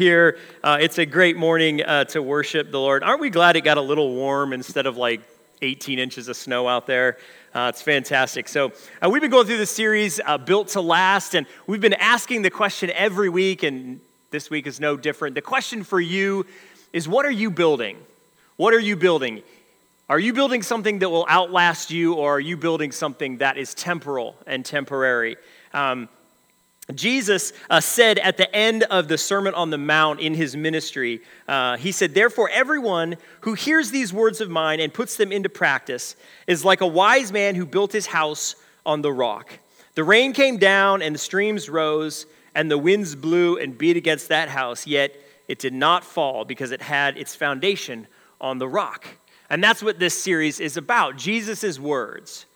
here. Uh, it's a great morning uh, to worship the Lord. Aren't we glad it got a little warm instead of like 18 inches of snow out there? Uh, it's fantastic. So, uh, we've been going through this series, uh, Built to Last, and we've been asking the question every week, and this week is no different. The question for you is what are you building? What are you building? Are you building something that will outlast you, or are you building something that is temporal and temporary? Um, Jesus uh, said at the end of the Sermon on the Mount in his ministry, uh, he said, Therefore, everyone who hears these words of mine and puts them into practice is like a wise man who built his house on the rock. The rain came down and the streams rose, and the winds blew and beat against that house, yet it did not fall because it had its foundation on the rock. And that's what this series is about Jesus' words.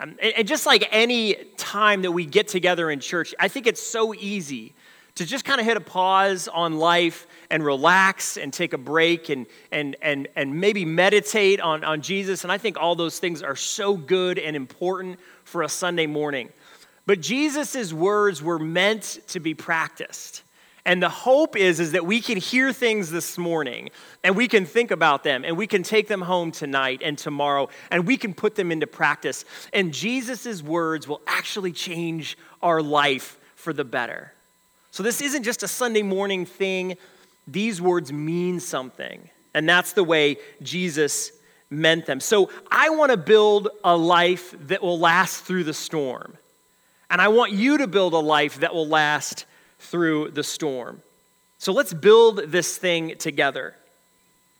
Um, and just like any time that we get together in church, I think it's so easy to just kind of hit a pause on life and relax and take a break and, and, and, and maybe meditate on, on Jesus. And I think all those things are so good and important for a Sunday morning. But Jesus' words were meant to be practiced. And the hope is, is that we can hear things this morning and we can think about them and we can take them home tonight and tomorrow and we can put them into practice. And Jesus' words will actually change our life for the better. So this isn't just a Sunday morning thing, these words mean something. And that's the way Jesus meant them. So I want to build a life that will last through the storm. And I want you to build a life that will last through the storm. So let's build this thing together.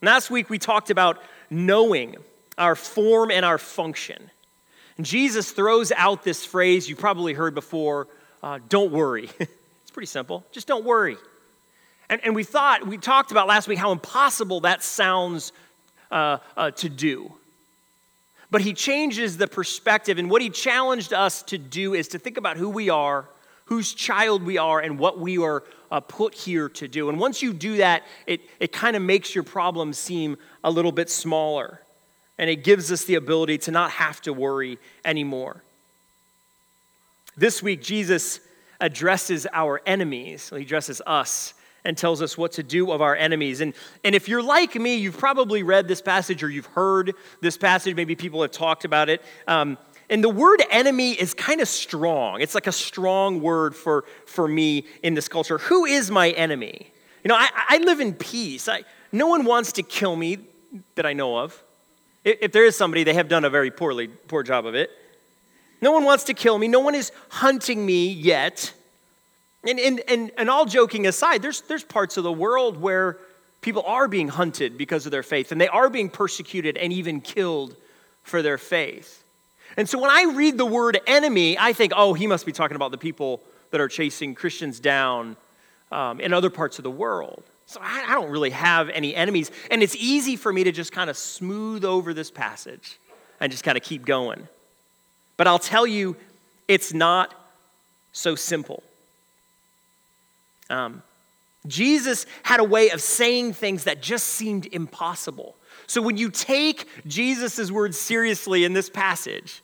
Last week we talked about knowing our form and our function. And Jesus throws out this phrase you probably heard before uh, don't worry. it's pretty simple. Just don't worry. And, and we thought, we talked about last week how impossible that sounds uh, uh, to do. But he changes the perspective, and what he challenged us to do is to think about who we are whose child we are and what we are uh, put here to do. And once you do that, it, it kind of makes your problem seem a little bit smaller. And it gives us the ability to not have to worry anymore. This week, Jesus addresses our enemies. He addresses us and tells us what to do of our enemies. And, and if you're like me, you've probably read this passage or you've heard this passage. Maybe people have talked about it. Um, and the word enemy is kind of strong. It's like a strong word for, for me in this culture. Who is my enemy? You know, I, I live in peace. I, no one wants to kill me that I know of. If, if there is somebody, they have done a very poorly, poor job of it. No one wants to kill me. No one is hunting me yet. And, and, and, and all joking aside, there's, there's parts of the world where people are being hunted because of their faith, and they are being persecuted and even killed for their faith. And so when I read the word enemy, I think, oh, he must be talking about the people that are chasing Christians down um, in other parts of the world. So I, I don't really have any enemies. And it's easy for me to just kind of smooth over this passage and just kind of keep going. But I'll tell you, it's not so simple. Um, Jesus had a way of saying things that just seemed impossible. So when you take Jesus' words seriously in this passage,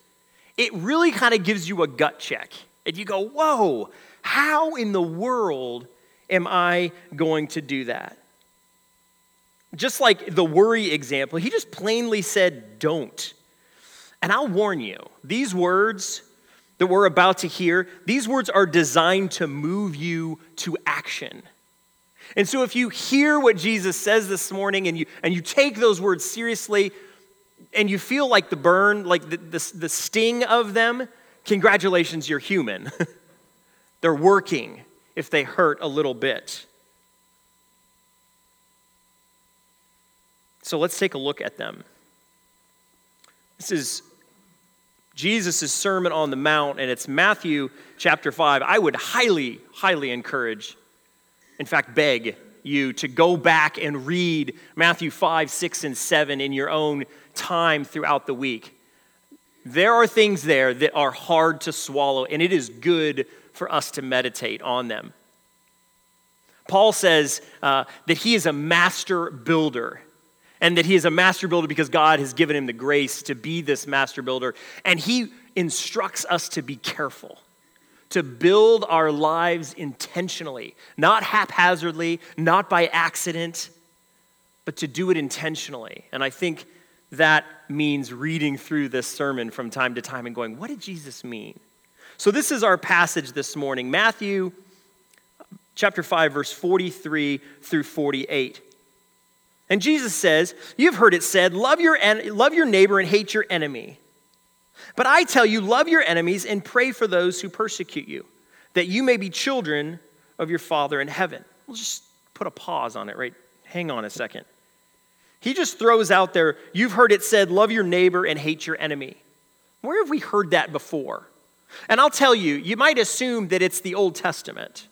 it really kind of gives you a gut check. And you go, whoa, how in the world am I going to do that? Just like the worry example, he just plainly said, don't. And I'll warn you, these words that we're about to hear, these words are designed to move you to action. And so if you hear what Jesus says this morning and you, and you take those words seriously and you feel like the burn, like the, the, the sting of them, congratulations, you're human. They're working if they hurt a little bit. So let's take a look at them. This is Jesus' Sermon on the Mount, and it's Matthew chapter 5. I would highly, highly encourage in fact, beg you to go back and read Matthew 5, 6, and 7 in your own time throughout the week. There are things there that are hard to swallow, and it is good for us to meditate on them. Paul says uh, that he is a master builder, and that he is a master builder because God has given him the grace to be this master builder. And he instructs us to be careful to build our lives intentionally, not haphazardly, not by accident, but to do it intentionally. And I think that means reading through this sermon from time to time and going, what did Jesus mean? So, this is our passage this morning Matthew chapter 5, verse 43 through 48. And Jesus says, You've heard it said, love your, en- love your neighbor and hate your enemy. But I tell you, love your enemies and pray for those who persecute you, that you may be children of your Father in heaven. We'll just put a pause on it, right? Hang on a second. He just throws out there, You've heard it said, love your neighbor and hate your enemy. Where have we heard that before? And I'll tell you, you might assume that it's the Old Testament.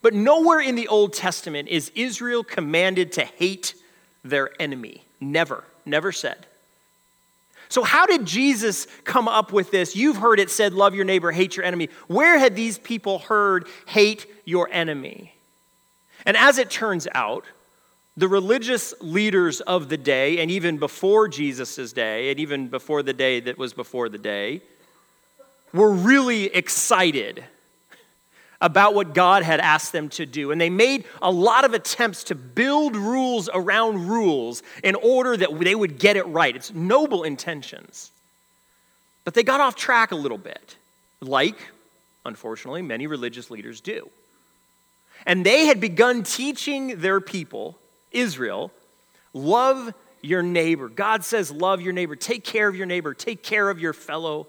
But nowhere in the Old Testament is Israel commanded to hate their enemy. Never, never said. So, how did Jesus come up with this? You've heard it said, Love your neighbor, hate your enemy. Where had these people heard, Hate your enemy? And as it turns out, the religious leaders of the day, and even before Jesus' day, and even before the day that was before the day, were really excited about what God had asked them to do. And they made a lot of attempts to build rules around rules in order that they would get it right. It's noble intentions. But they got off track a little bit, like, unfortunately, many religious leaders do. And they had begun teaching their people, Israel, love your neighbor. God says, love your neighbor, take care of your neighbor, take care of your fellow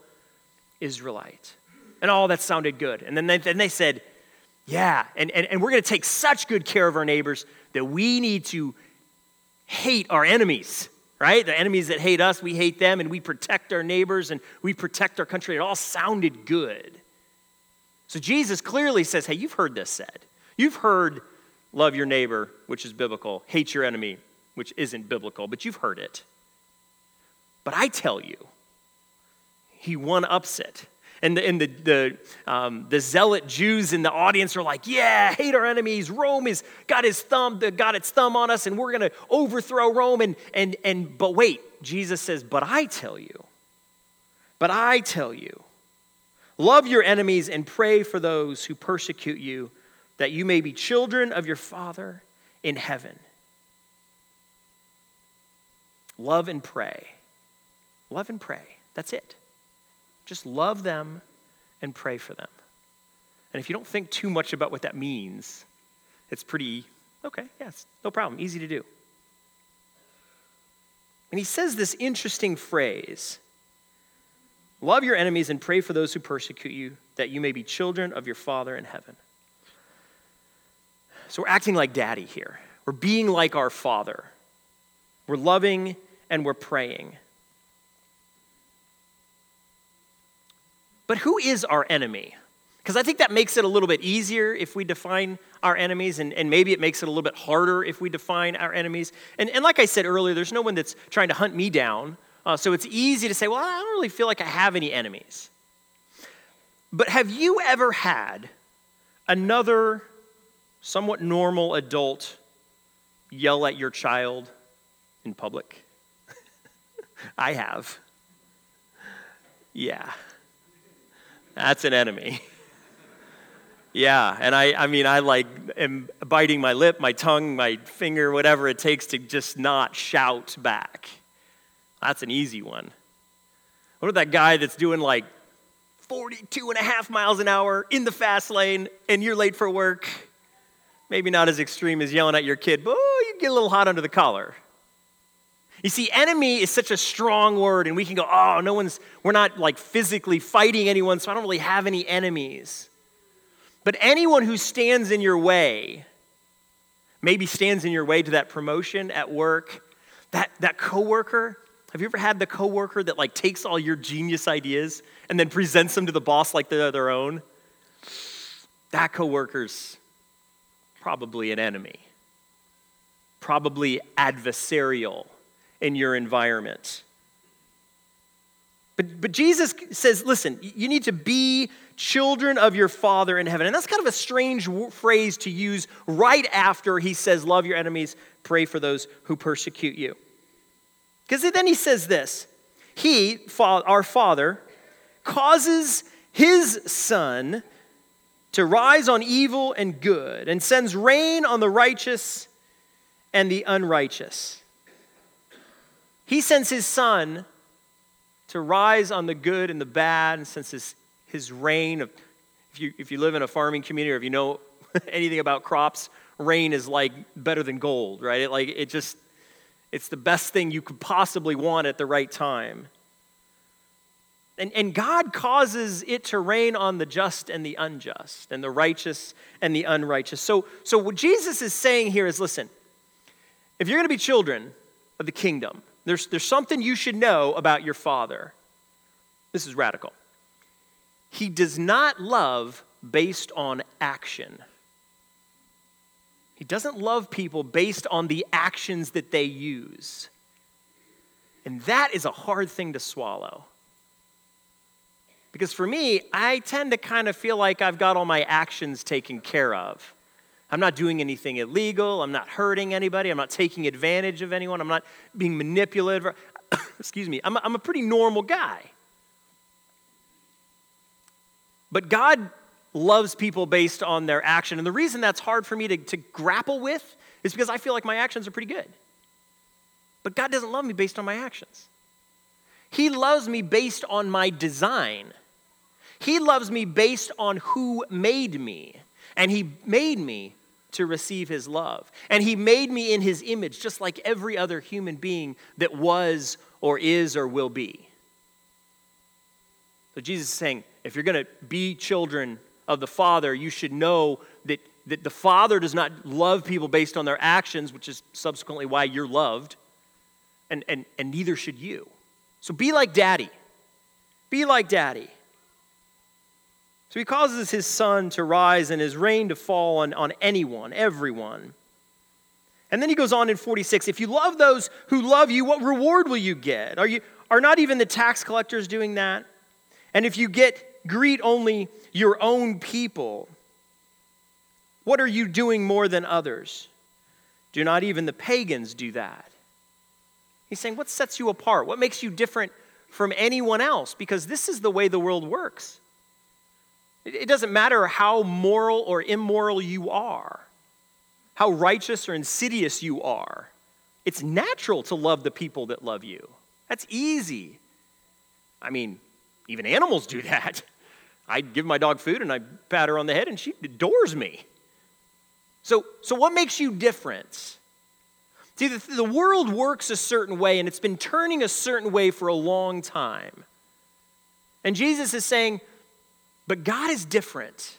Israelite. And all that sounded good. And then they, then they said, Yeah, and, and, and we're going to take such good care of our neighbors that we need to hate our enemies, right? The enemies that hate us, we hate them, and we protect our neighbors and we protect our country. It all sounded good. So Jesus clearly says, Hey, you've heard this said. You've heard love your neighbor, which is biblical, hate your enemy, which isn't biblical, but you've heard it. But I tell you, he one ups it and the, and the, the, um, the zealot Jews in the audience are like, yeah, hate our enemies. Rome has got his thumb, got its thumb on us, and we're going to overthrow Rome. And, and, and, but wait, Jesus says, but I tell you, but I tell you, love your enemies and pray for those who persecute you, that you may be children of your Father in heaven. Love and pray. Love and pray. That's it. Just love them and pray for them. And if you don't think too much about what that means, it's pretty, okay, yes, no problem, easy to do. And he says this interesting phrase Love your enemies and pray for those who persecute you, that you may be children of your Father in heaven. So we're acting like daddy here. We're being like our Father. We're loving and we're praying. But who is our enemy? Because I think that makes it a little bit easier if we define our enemies, and, and maybe it makes it a little bit harder if we define our enemies. And, and like I said earlier, there's no one that's trying to hunt me down. Uh, so it's easy to say, well, I don't really feel like I have any enemies. But have you ever had another somewhat normal adult yell at your child in public? I have. Yeah. That's an enemy. yeah, and I, I mean, I like am biting my lip, my tongue, my finger, whatever it takes to just not shout back. That's an easy one. What about that guy that's doing like 42 and a half miles an hour in the fast lane and you're late for work? Maybe not as extreme as yelling at your kid, but oh, you get a little hot under the collar. You see, enemy is such a strong word, and we can go, oh, no one's, we're not like physically fighting anyone, so I don't really have any enemies. But anyone who stands in your way, maybe stands in your way to that promotion at work, that, that coworker, have you ever had the coworker that like takes all your genius ideas and then presents them to the boss like they're their own? That coworker's probably an enemy, probably adversarial in your environment. But, but Jesus says, listen, you need to be children of your Father in heaven. And that's kind of a strange phrase to use right after he says, Love your enemies, pray for those who persecute you. Because then he says this He, our Father, causes his sun to rise on evil and good, and sends rain on the righteous and the unrighteous. He sends his sun to rise on the good and the bad, and sends his, his rain. Of, if, you, if you live in a farming community or if you know anything about crops, rain is like better than gold, right? It, like it just, it's the best thing you could possibly want at the right time. And, and God causes it to rain on the just and the unjust, and the righteous and the unrighteous. So, so what Jesus is saying here is listen, if you're going to be children of the kingdom, there's, there's something you should know about your father. This is radical. He does not love based on action. He doesn't love people based on the actions that they use. And that is a hard thing to swallow. Because for me, I tend to kind of feel like I've got all my actions taken care of. I'm not doing anything illegal. I'm not hurting anybody. I'm not taking advantage of anyone. I'm not being manipulative. Excuse me. I'm a, I'm a pretty normal guy. But God loves people based on their action. And the reason that's hard for me to, to grapple with is because I feel like my actions are pretty good. But God doesn't love me based on my actions. He loves me based on my design. He loves me based on who made me. And He made me to receive His love. And He made me in His image, just like every other human being that was or is or will be. So Jesus is saying, if you're going to be children of the Father, you should know that, that the Father does not love people based on their actions, which is subsequently why you're loved, and, and, and neither should you. So be like daddy. Be like daddy. So he causes his sun to rise and his rain to fall on, on anyone, everyone. And then he goes on in 46 If you love those who love you, what reward will you get? Are, you, are not even the tax collectors doing that? And if you get greet only your own people, what are you doing more than others? Do not even the pagans do that? He's saying, What sets you apart? What makes you different from anyone else? Because this is the way the world works. It doesn't matter how moral or immoral you are, how righteous or insidious you are. It's natural to love the people that love you. That's easy. I mean, even animals do that. I give my dog food and I pat her on the head and she adores me. So, so what makes you different? See, the, the world works a certain way and it's been turning a certain way for a long time. And Jesus is saying, but God is different.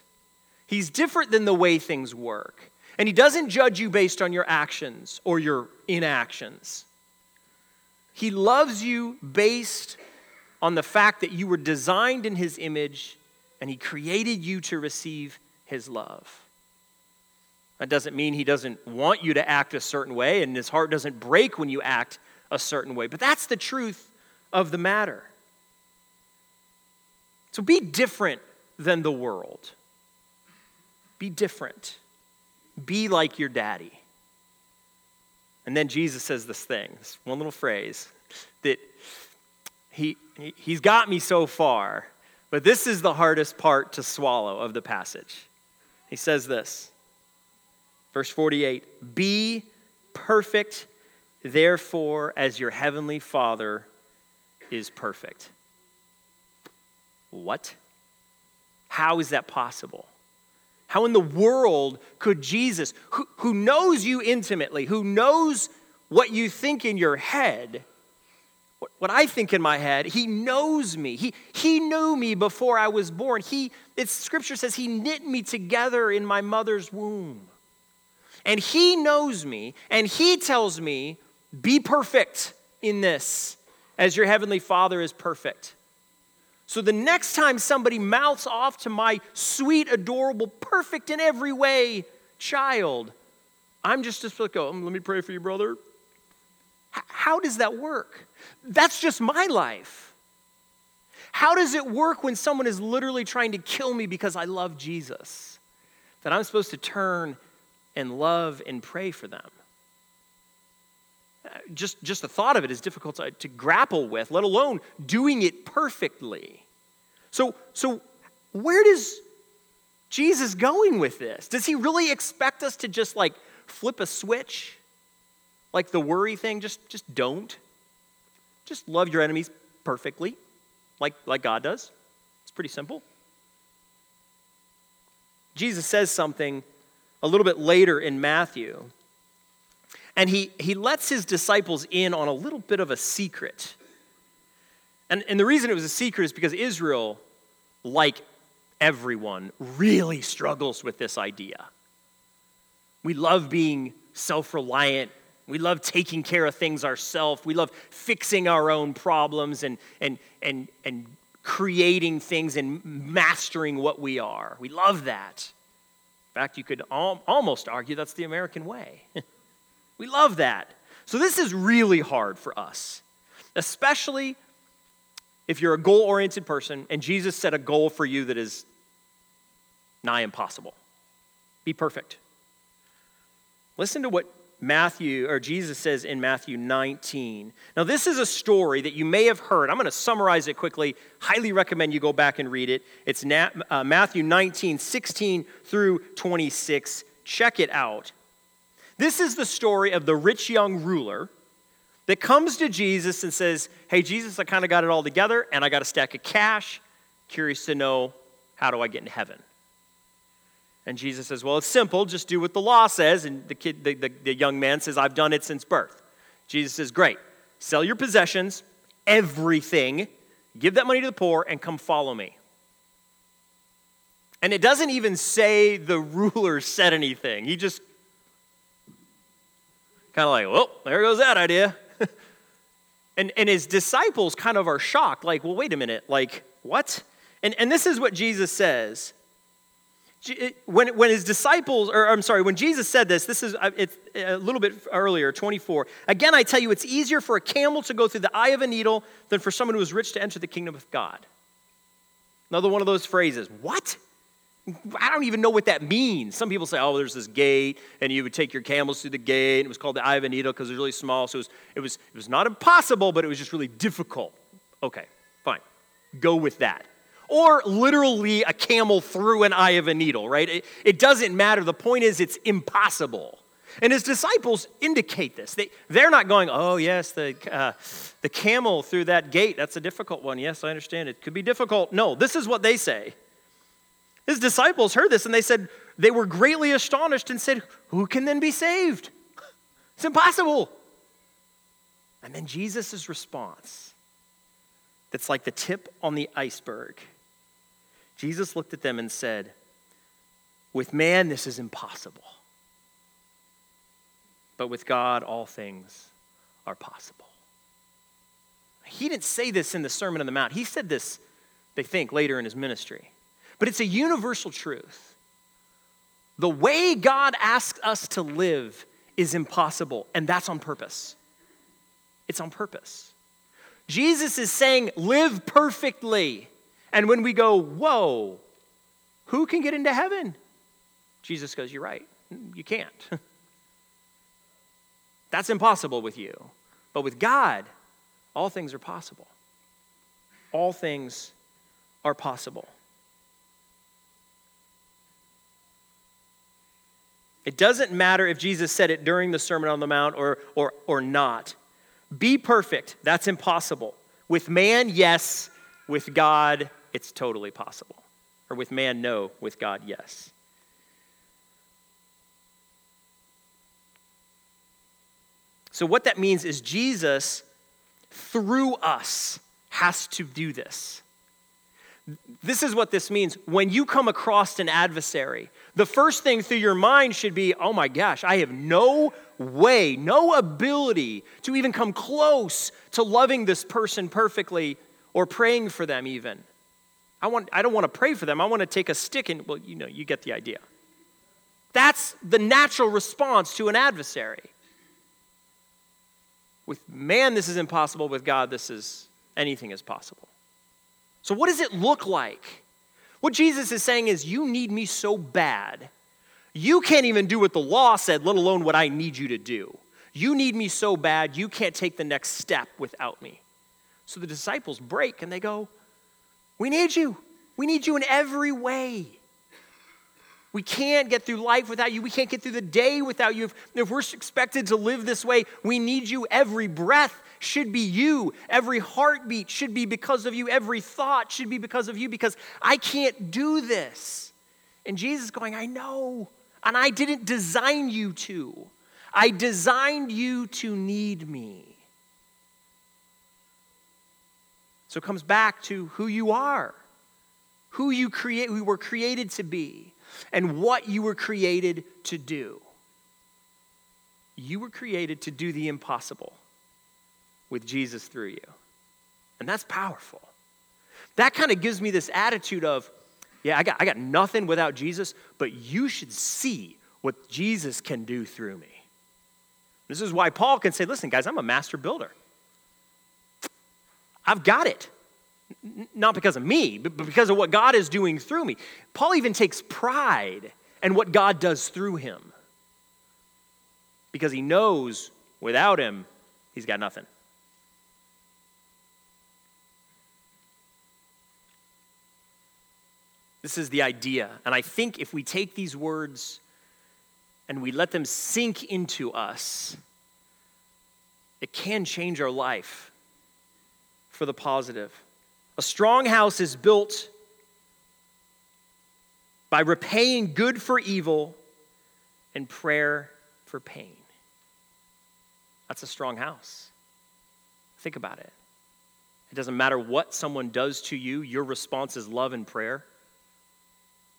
He's different than the way things work. And He doesn't judge you based on your actions or your inactions. He loves you based on the fact that you were designed in His image and He created you to receive His love. That doesn't mean He doesn't want you to act a certain way and His heart doesn't break when you act a certain way, but that's the truth of the matter. So be different than the world. Be different. Be like your daddy. And then Jesus says this thing, this one little phrase that he, he's got me so far, but this is the hardest part to swallow of the passage. He says this, verse 48 Be perfect, therefore, as your heavenly Father is perfect. What? How is that possible? How in the world could Jesus, who, who knows you intimately, who knows what you think in your head, what, what I think in my head, he knows me. He, he knew me before I was born. He, it's, scripture says he knit me together in my mother's womb. And he knows me, and he tells me, be perfect in this, as your heavenly Father is perfect. So the next time somebody mouths off to my sweet, adorable, perfect in every way child, I'm just supposed to go, um, let me pray for you, brother. How does that work? That's just my life. How does it work when someone is literally trying to kill me because I love Jesus? That I'm supposed to turn and love and pray for them? Just, just the thought of it is difficult to, to grapple with, let alone doing it perfectly. So, so where does Jesus going with this? Does he really expect us to just like flip a switch? Like the worry thing, just, just don't. Just love your enemies perfectly, like, like God does. It's pretty simple. Jesus says something a little bit later in Matthew, and he, he lets his disciples in on a little bit of a secret. And, and the reason it was a secret is because Israel, like everyone, really struggles with this idea. We love being self reliant. We love taking care of things ourselves. We love fixing our own problems and, and, and, and creating things and mastering what we are. We love that. In fact, you could al- almost argue that's the American way. we love that. So, this is really hard for us, especially if you're a goal oriented person and Jesus set a goal for you that is nigh impossible. Be perfect. Listen to what Matthew or Jesus says in Matthew 19. Now, this is a story that you may have heard. I'm going to summarize it quickly. Highly recommend you go back and read it. It's uh, Matthew 19, 16 through 26. Check it out. This is the story of the rich young ruler that comes to Jesus and says, Hey, Jesus, I kind of got it all together and I got a stack of cash. Curious to know, how do I get in heaven? And Jesus says, Well, it's simple. Just do what the law says. And the, kid, the, the, the young man says, I've done it since birth. Jesus says, Great. Sell your possessions, everything, give that money to the poor, and come follow me. And it doesn't even say the ruler said anything. He just kind of like, well, there goes that idea. and, and his disciples kind of are shocked, like, well, wait a minute, like, what? And, and this is what Jesus says. When, when his disciples, or I'm sorry, when Jesus said this, this is uh, it's a little bit earlier, 24. Again, I tell you, it's easier for a camel to go through the eye of a needle than for someone who is rich to enter the kingdom of God. Another one of those phrases. What? I don't even know what that means. Some people say, oh, there's this gate, and you would take your camels through the gate. And it was called the eye of a needle because it was really small. So it was, it, was, it was not impossible, but it was just really difficult. Okay, fine. Go with that. Or literally a camel through an eye of a needle, right? It, it doesn't matter. The point is, it's impossible. And his disciples indicate this. They, they're not going, oh, yes, the, uh, the camel through that gate, that's a difficult one. Yes, I understand. It could be difficult. No, this is what they say. His disciples heard this and they said, they were greatly astonished and said, Who can then be saved? It's impossible. And then Jesus' response that's like the tip on the iceberg. Jesus looked at them and said, With man, this is impossible. But with God, all things are possible. He didn't say this in the Sermon on the Mount. He said this, they think, later in his ministry. But it's a universal truth. The way God asks us to live is impossible, and that's on purpose. It's on purpose. Jesus is saying, live perfectly. And when we go, whoa, who can get into heaven? Jesus goes, you're right. You can't. That's impossible with you. But with God, all things are possible. All things are possible. It doesn't matter if Jesus said it during the Sermon on the Mount or, or, or not. Be perfect. That's impossible. With man, yes. With God, it's totally possible. Or with man, no. With God, yes. So, what that means is Jesus, through us, has to do this. This is what this means. When you come across an adversary, the first thing through your mind should be, oh my gosh, I have no way, no ability to even come close to loving this person perfectly or praying for them even. I, want, I don't want to pray for them. I want to take a stick and, well, you know, you get the idea. That's the natural response to an adversary. With man, this is impossible. With God, this is anything is possible. So, what does it look like? What Jesus is saying is, You need me so bad. You can't even do what the law said, let alone what I need you to do. You need me so bad, you can't take the next step without me. So the disciples break and they go, We need you. We need you in every way. We can't get through life without you. We can't get through the day without you. If, if we're expected to live this way, we need you. Every breath should be you. Every heartbeat should be because of you. Every thought should be because of you because I can't do this. And Jesus going, I know. And I didn't design you to. I designed you to need me. So it comes back to who you are, who you create, we were created to be, and what you were created to do. You were created to do the impossible with Jesus through you. And that's powerful. That kind of gives me this attitude of, yeah, I got, I got nothing without Jesus, but you should see what Jesus can do through me. This is why Paul can say, listen, guys, I'm a master builder. I've got it. Not because of me, but because of what God is doing through me. Paul even takes pride in what God does through him because he knows without him, he's got nothing. This is the idea. And I think if we take these words and we let them sink into us, it can change our life for the positive. A strong house is built by repaying good for evil and prayer for pain. That's a strong house. Think about it. It doesn't matter what someone does to you, your response is love and prayer.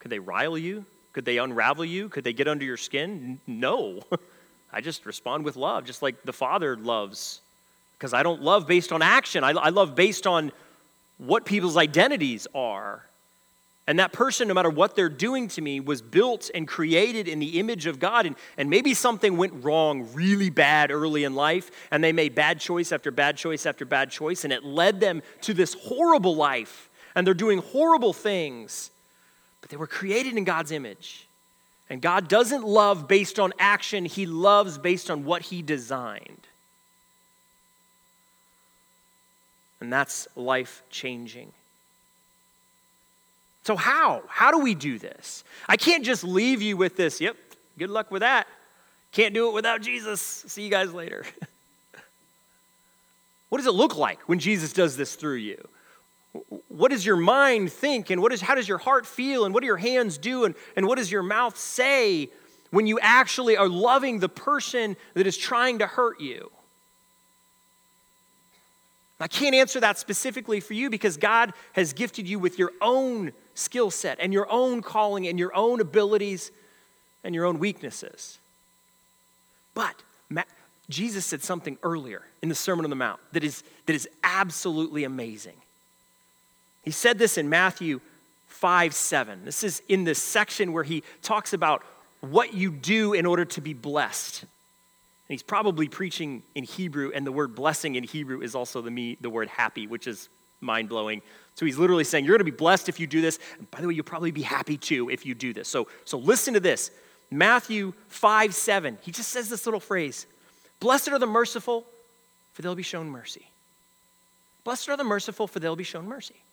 Could they rile you? Could they unravel you? Could they get under your skin? No. I just respond with love, just like the Father loves because I don't love based on action. I, I love based on what people's identities are. And that person, no matter what they're doing to me, was built and created in the image of God. And, and maybe something went wrong really bad early in life, and they made bad choice after bad choice after bad choice, and it led them to this horrible life. And they're doing horrible things, but they were created in God's image. And God doesn't love based on action, He loves based on what He designed. And that's life changing. So, how? How do we do this? I can't just leave you with this, yep, good luck with that. Can't do it without Jesus. See you guys later. what does it look like when Jesus does this through you? What does your mind think, and what is, how does your heart feel, and what do your hands do, and, and what does your mouth say when you actually are loving the person that is trying to hurt you? I can't answer that specifically for you because God has gifted you with your own skill set and your own calling and your own abilities and your own weaknesses. But Jesus said something earlier in the Sermon on the Mount that is, that is absolutely amazing. He said this in Matthew 5 7. This is in the section where he talks about what you do in order to be blessed. And he's probably preaching in Hebrew, and the word blessing in Hebrew is also the, me, the word happy, which is mind blowing. So he's literally saying, You're going to be blessed if you do this. And by the way, you'll probably be happy too if you do this. So, so listen to this Matthew 5 7. He just says this little phrase Blessed are the merciful, for they'll be shown mercy. Blessed are the merciful, for they'll be shown mercy.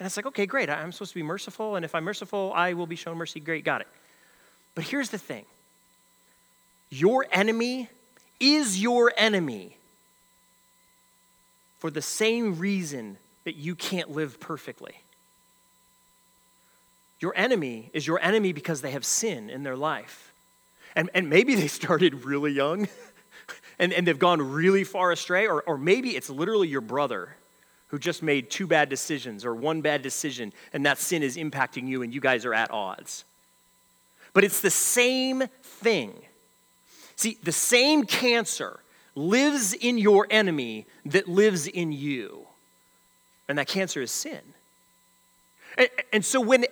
And it's like, okay, great. I'm supposed to be merciful, and if I'm merciful, I will be shown mercy. Great, got it. But here's the thing your enemy is your enemy for the same reason that you can't live perfectly. Your enemy is your enemy because they have sin in their life. And, and maybe they started really young and, and they've gone really far astray, or, or maybe it's literally your brother who just made two bad decisions or one bad decision, and that sin is impacting you and you guys are at odds. But it's the same thing. See, the same cancer lives in your enemy that lives in you. And that cancer is sin. And, and, so when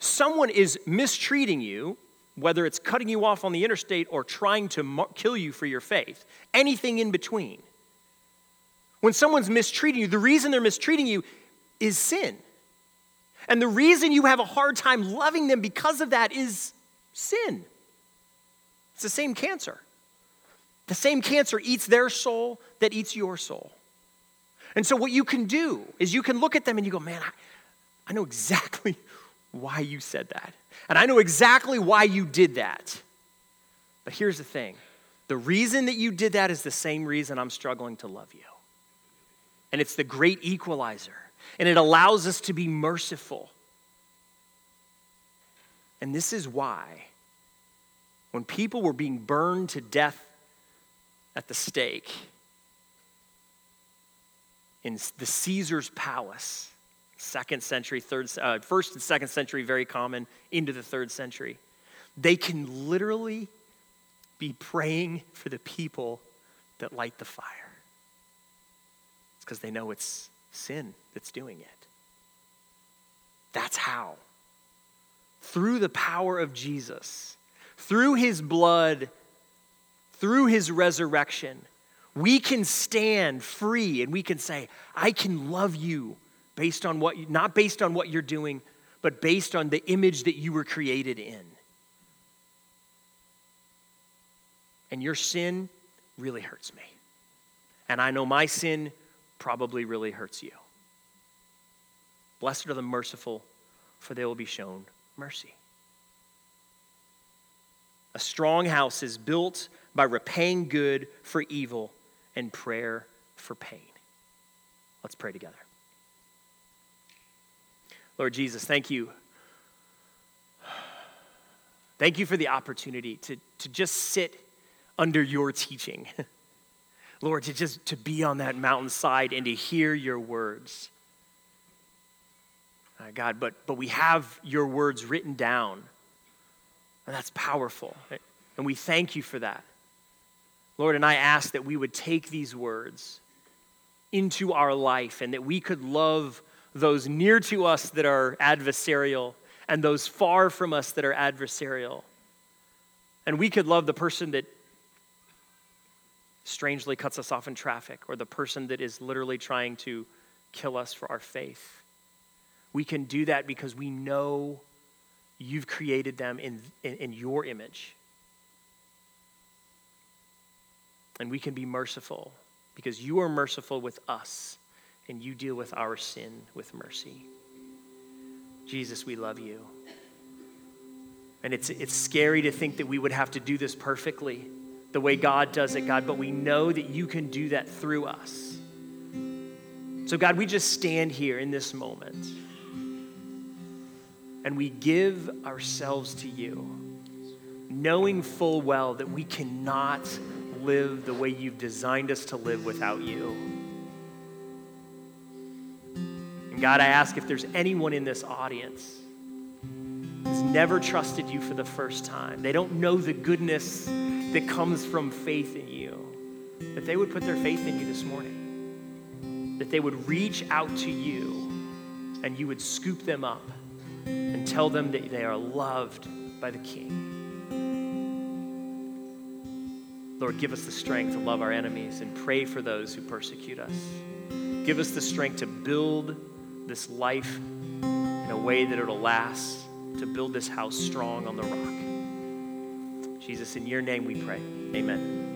someone is mistreating you, whether it's cutting you off on the interstate or trying to kill you for your faith, anything in between, when someone's mistreating you, the reason they're mistreating you is sin. And the reason you have a hard time loving them because of that is sin. It's the same cancer. The same cancer eats their soul that eats your soul. And so, what you can do is you can look at them and you go, man, I, I know exactly why you said that. And I know exactly why you did that. But here's the thing the reason that you did that is the same reason I'm struggling to love you. And it's the great equalizer. And it allows us to be merciful. And this is why, when people were being burned to death at the stake in the Caesar's palace, second century, third, uh, first and second century, very common, into the third century, they can literally be praying for the people that light the fire. It's because they know it's sin that's doing it. That's how. Through the power of Jesus, through his blood, through his resurrection, we can stand free and we can say, I can love you based on what, not based on what you're doing, but based on the image that you were created in. And your sin really hurts me. And I know my sin probably really hurts you. Blessed are the merciful, for they will be shown mercy. A strong house is built by repaying good for evil and prayer for pain. Let's pray together. Lord Jesus, thank you. Thank you for the opportunity to, to just sit under your teaching. Lord, to just to be on that mountainside and to hear your words. Uh, God, but but we have your words written down. And that's powerful. And we thank you for that. Lord, and I ask that we would take these words into our life and that we could love those near to us that are adversarial and those far from us that are adversarial. And we could love the person that strangely cuts us off in traffic or the person that is literally trying to kill us for our faith. We can do that because we know you've created them in, in, in your image. And we can be merciful because you are merciful with us and you deal with our sin with mercy. Jesus, we love you. And it's, it's scary to think that we would have to do this perfectly the way God does it, God, but we know that you can do that through us. So, God, we just stand here in this moment and we give ourselves to you, knowing full well that we cannot live the way you've designed us to live without you. And God, I ask if there's anyone in this audience who's never trusted you for the first time, they don't know the goodness that comes from faith in you, that they would put their faith in you this morning, that they would reach out to you and you would scoop them up and tell them that they are loved by the King. Lord, give us the strength to love our enemies and pray for those who persecute us. Give us the strength to build this life in a way that it'll last, to build this house strong on the rock. Jesus, in your name we pray. Amen.